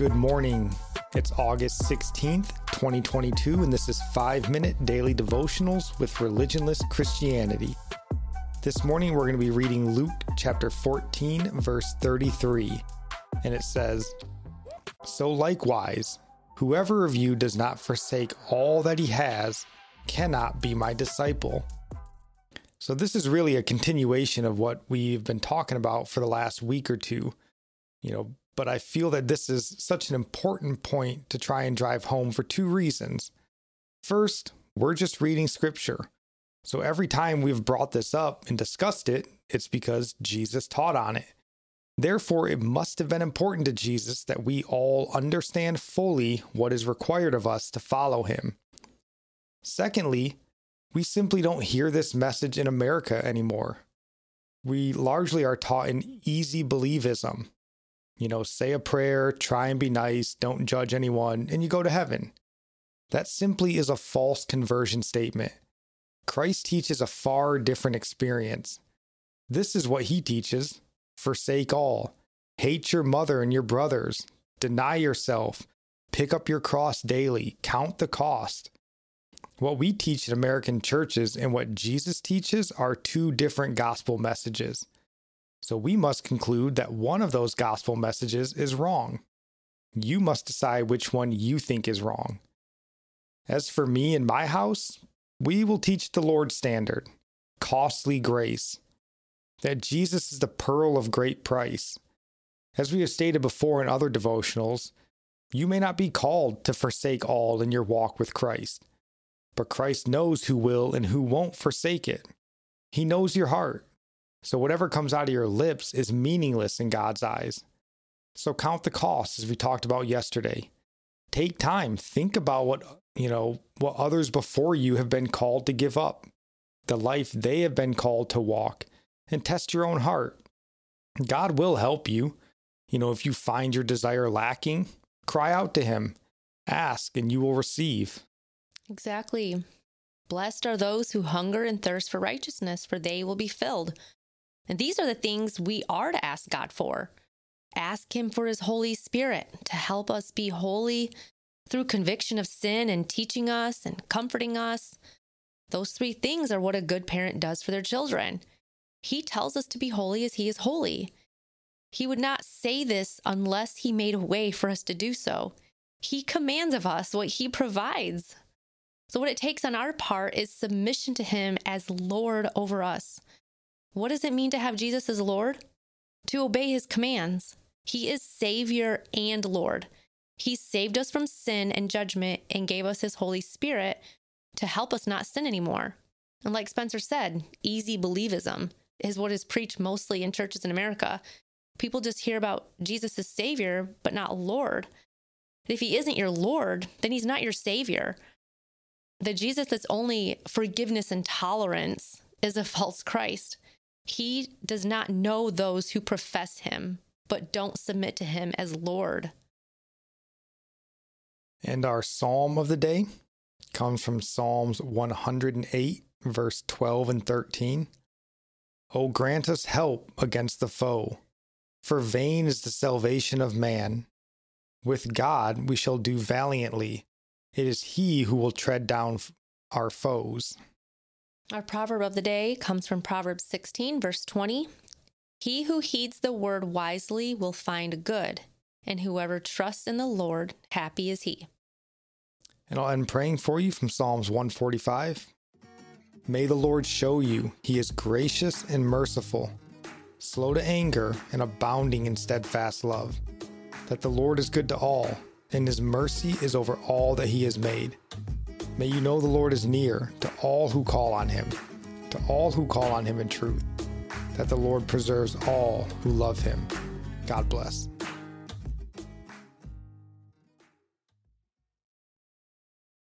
Good morning. It's August 16th, 2022, and this is 5 Minute Daily Devotionals with Religionless Christianity. This morning we're going to be reading Luke chapter 14, verse 33, and it says, So likewise, whoever of you does not forsake all that he has cannot be my disciple. So, this is really a continuation of what we've been talking about for the last week or two. You know, but I feel that this is such an important point to try and drive home for two reasons. First, we're just reading scripture. So every time we've brought this up and discussed it, it's because Jesus taught on it. Therefore, it must have been important to Jesus that we all understand fully what is required of us to follow him. Secondly, we simply don't hear this message in America anymore. We largely are taught in easy believism, you know, say a prayer, try and be nice, don't judge anyone, and you go to heaven. That simply is a false conversion statement. Christ teaches a far different experience. This is what he teaches forsake all, hate your mother and your brothers, deny yourself, pick up your cross daily, count the cost. What we teach in American churches and what Jesus teaches are two different gospel messages. So we must conclude that one of those gospel messages is wrong. You must decide which one you think is wrong. As for me and my house, we will teach the Lord's standard, costly grace, that Jesus is the pearl of great price. As we have stated before in other devotionals, you may not be called to forsake all in your walk with Christ, but Christ knows who will and who won't forsake it. He knows your heart. So whatever comes out of your lips is meaningless in God's eyes. So count the cost as we talked about yesterday. Take time, think about what, you know, what others before you have been called to give up, the life they have been called to walk, and test your own heart. God will help you. You know, if you find your desire lacking, cry out to him. Ask and you will receive. Exactly. Blessed are those who hunger and thirst for righteousness, for they will be filled. And these are the things we are to ask God for. Ask Him for His Holy Spirit to help us be holy through conviction of sin and teaching us and comforting us. Those three things are what a good parent does for their children. He tells us to be holy as He is holy. He would not say this unless He made a way for us to do so. He commands of us what He provides. So, what it takes on our part is submission to Him as Lord over us. What does it mean to have Jesus as Lord? To obey his commands. He is Savior and Lord. He saved us from sin and judgment and gave us his Holy Spirit to help us not sin anymore. And like Spencer said, easy believism is what is preached mostly in churches in America. People just hear about Jesus as Savior, but not Lord. If he isn't your Lord, then he's not your Savior. The Jesus that's only forgiveness and tolerance is a false Christ. He does not know those who profess him, but don't submit to him as Lord. And our psalm of the day comes from Psalms 108, verse 12 and 13. O grant us help against the foe, for vain is the salvation of man. With God we shall do valiantly. It is He who will tread down our foes. Our proverb of the day comes from Proverbs 16, verse 20. He who heeds the word wisely will find good, and whoever trusts in the Lord, happy is he. And I'll end praying for you from Psalms 145. May the Lord show you he is gracious and merciful, slow to anger, and abounding in steadfast love, that the Lord is good to all, and his mercy is over all that he has made. May you know the Lord is near to all who call on him, to all who call on him in truth. that the Lord preserves all who love him. God bless.